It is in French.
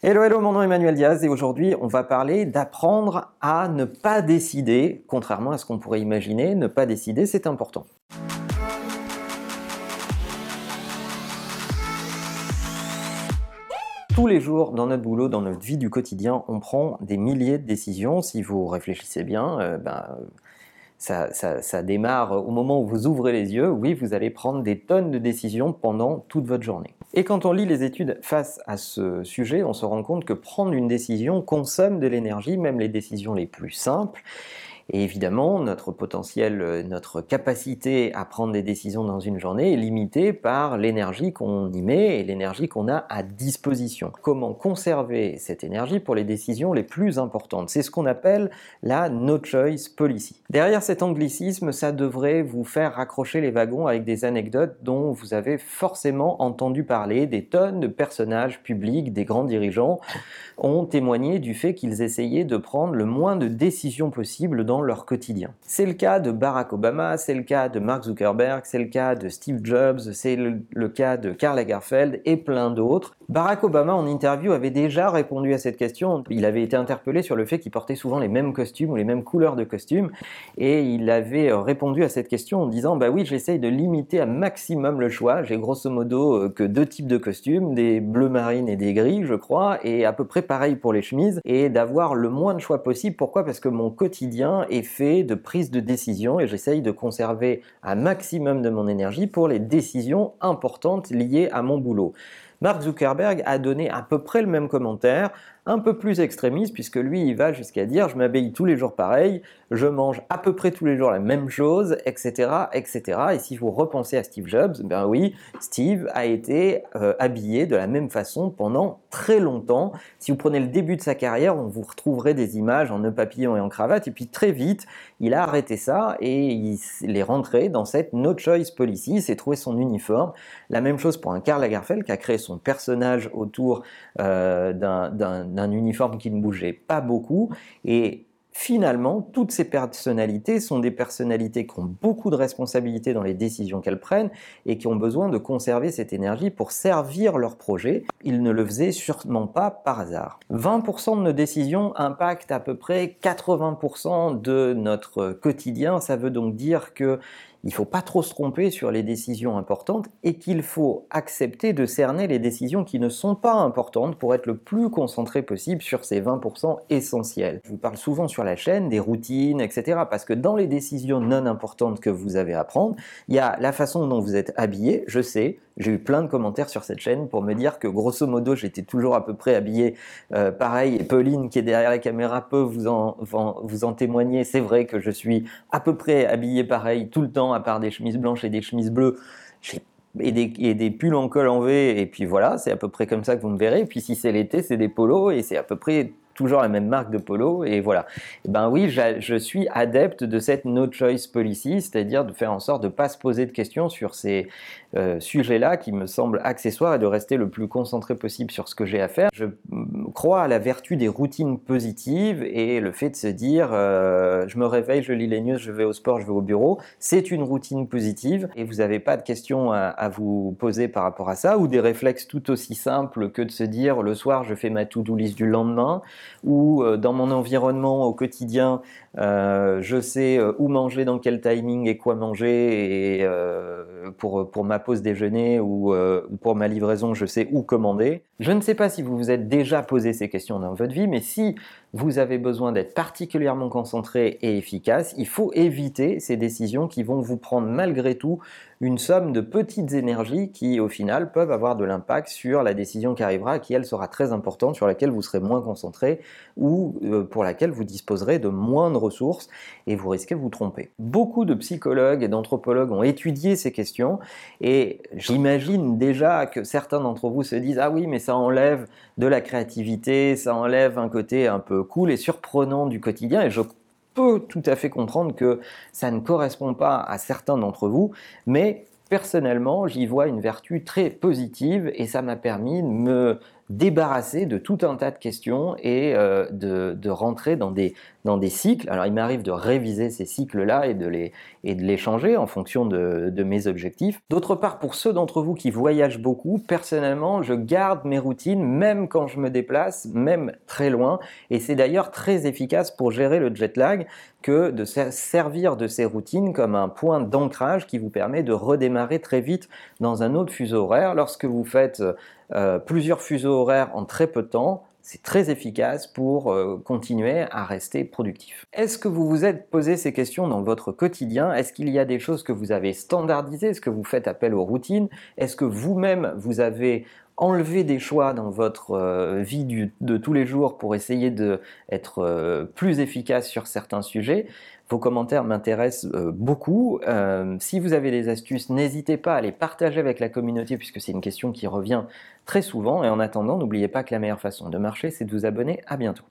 Hello, hello, mon nom est Emmanuel Diaz et aujourd'hui on va parler d'apprendre à ne pas décider, contrairement à ce qu'on pourrait imaginer, ne pas décider c'est important. Tous les jours, dans notre boulot, dans notre vie du quotidien, on prend des milliers de décisions. Si vous réfléchissez bien, euh, ben, ça, démarre au moment où vous ouvrez les yeux. Oui, vous allez prendre des tonnes de décisions pendant toute votre journée. Et quand on lit les études face à ce sujet, on se rend compte que prendre une décision consomme de l'énergie, même les décisions les plus simples. Et évidemment, notre potentiel, euh, notre capacité à prendre des décisions dans une journée est limitée par l'énergie qu'on y met et l'énergie qu'on a à disposition. Comment conserver cette énergie pour les décisions les plus importantes? C'est ce qu'on appelle la no choice policy. Derrière cet anglicisme, ça devrait vous faire raccrocher les wagons avec des anecdotes dont vous avez forcément entendu parler. Des tonnes de personnages publics, des grands dirigeants ont témoigné du fait qu'ils essayaient de prendre le moins de décisions possibles dans leur quotidien. C'est le cas de Barack Obama, c'est le cas de Mark Zuckerberg, c'est le cas de Steve Jobs, c'est le, cas de Karl Lagerfeld et plein d'autres. Barack Obama en interview avait déjà répondu à cette question. Il avait été interpellé sur le fait qu'il portait souvent les mêmes costumes ou les mêmes couleurs de costumes et il avait euh, répondu à cette question en disant bah oui j'essaye de limiter à maximum le choix. J'ai grosso modo euh, que deux types de costumes, des bleus marines et des gris je crois et à peu près pareil pour les chemises et d'avoir le moins de choix possible. Pourquoi? Parce que mon quotidien fait de prise de décision et j'essaye de conserver un maximum de mon énergie pour les décisions importantes liées à mon boulot. Mark Zuckerberg a donné à peu près le même commentaire, un peu plus extrémiste, puisque lui, il va jusqu'à dire, je m'habille tous les jours pareil, je mange à peu près tous les jours la même chose, etc., etc. Et si vous repensez à Steve Jobs, ben oui, Steve a été euh, habillé de la même façon pendant très longtemps. Si vous prenez le début de sa carrière, on vous retrouverait des images en nœud papillon et en cravate, et puis très vite, il a arrêté ça et il est rentré dans cette no choice policy, s'est trouvé son uniforme. La même chose pour un Karl Lagerfeld qui a créé son personnage autour euh, d'un uniforme qui ne bougeait pas beaucoup et finalement, toutes ces personnalités sont des personnalités qui ont beaucoup de responsabilités dans les décisions qu'elles prennent et qui ont besoin de conserver cette énergie pour servir leur projet. Ils ne le faisaient sûrement pas par hasard. 20% de nos décisions impactent à peu près 80% de notre quotidien. Ça veut donc dire que il ne faut pas trop se tromper sur les décisions importantes et qu'il faut accepter de cerner les décisions qui ne sont pas importantes pour être le plus concentré possible sur ces 20% essentiels. Je vous parle souvent sur la chaîne des routines, etc. Parce que dans les décisions non importantes que vous avez à prendre, il y a la façon dont vous êtes habillé, je sais, j'ai eu plein de commentaires sur cette chaîne pour me dire que grosso modo j'étais toujours à peu près habillé euh, pareil et Pauline qui est derrière la caméra peut vous en, vous en témoigner. C'est vrai que je suis à peu près habillé pareil tout le temps à part des chemises blanches et des chemises bleues. Et des, et des, pulls en col en V, et puis voilà, c'est à peu près comme ça que vous me verrez. Et puis si c'est l'été, c'est des polos, et c'est à peu près toujours la même marque de polo, et voilà. Et ben oui, je suis adepte de cette no choice policy, c'est-à-dire de faire en sorte de ne pas se poser de questions sur ces euh, sujets-là qui me semblent accessoires et de rester le plus concentré possible sur ce que j'ai à faire. Crois à la vertu des routines positives et le fait de se dire euh, je me réveille, je lis les news, je vais au sport, je vais au bureau, c'est une routine positive et vous n'avez pas de questions à, vous poser par rapport à ça ou des réflexes tout aussi simples que de se dire le soir je fais ma to-do list du lendemain ou euh, dans mon environnement au quotidien, euh, je sais où manger, dans quel timing et quoi manger, et pour, pour ma pause déjeuner ou pour ma livraison, je sais où commander. Je ne sais pas si vous vous êtes déjà posé ces questions dans votre vie, mais si vous avez besoin d'être particulièrement concentré et efficace, il faut éviter ces décisions qui vont vous prendre malgré tout une somme de petites énergies qui au final peuvent avoir de l'impact sur la décision qui arrivera, qui elle sera très importante, sur laquelle vous serez moins concentré ou euh, pour laquelle vous disposerez de moins de ressources et vous risquez de vous tromper. Beaucoup de psychologues et d'anthropologues ont étudié ces questions et j'imagine déjà que certains d'entre vous se disent ah oui mais ça enlève de la créativité, ça enlève un côté un peu cool et surprenant du quotidien et je tout à fait comprendre que ça ne correspond pas à certains d'entre vous, mais personnellement, j'y vois une vertu très positive et ça m'a permis de me débarrasser de tout un tas de questions et euh, de, rentrer dans des, cycles. Alors il m'arrive de réviser ces cycles-là et de les, et de les changer en fonction de, de mes objectifs. D'autre part, pour ceux d'entre vous qui voyagent beaucoup, personnellement, je garde mes routines même quand je me déplace, même très loin. Et c'est d'ailleurs très efficace pour gérer le jet lag que de servir de ces routines comme un point d'ancrage qui vous permet de redémarrer très vite dans un autre fuseau horaire. Lorsque vous faites euh, plusieurs fuseaux horaires en très peu de temps, c'est très efficace pour euh, continuer à rester productif. Est-ce que vous vous êtes posé ces questions dans votre quotidien? Est-ce qu'il y a des choses que vous avez standardisées? Est-ce que vous faites appel aux routines? Est-ce que vous-même vous avez enlevé des choix dans votre euh, vie de tous les jours pour essayer d'être plus efficace sur certains sujets vos commentaires m'intéressent euh, beaucoup. Euh, si vous avez des astuces, n'hésitez pas à les partager avec la communauté puisque c'est une question qui revient très souvent. Et en attendant, n'oubliez pas que la meilleure façon de marcher, c'est de vous abonner. À bientôt.